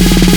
you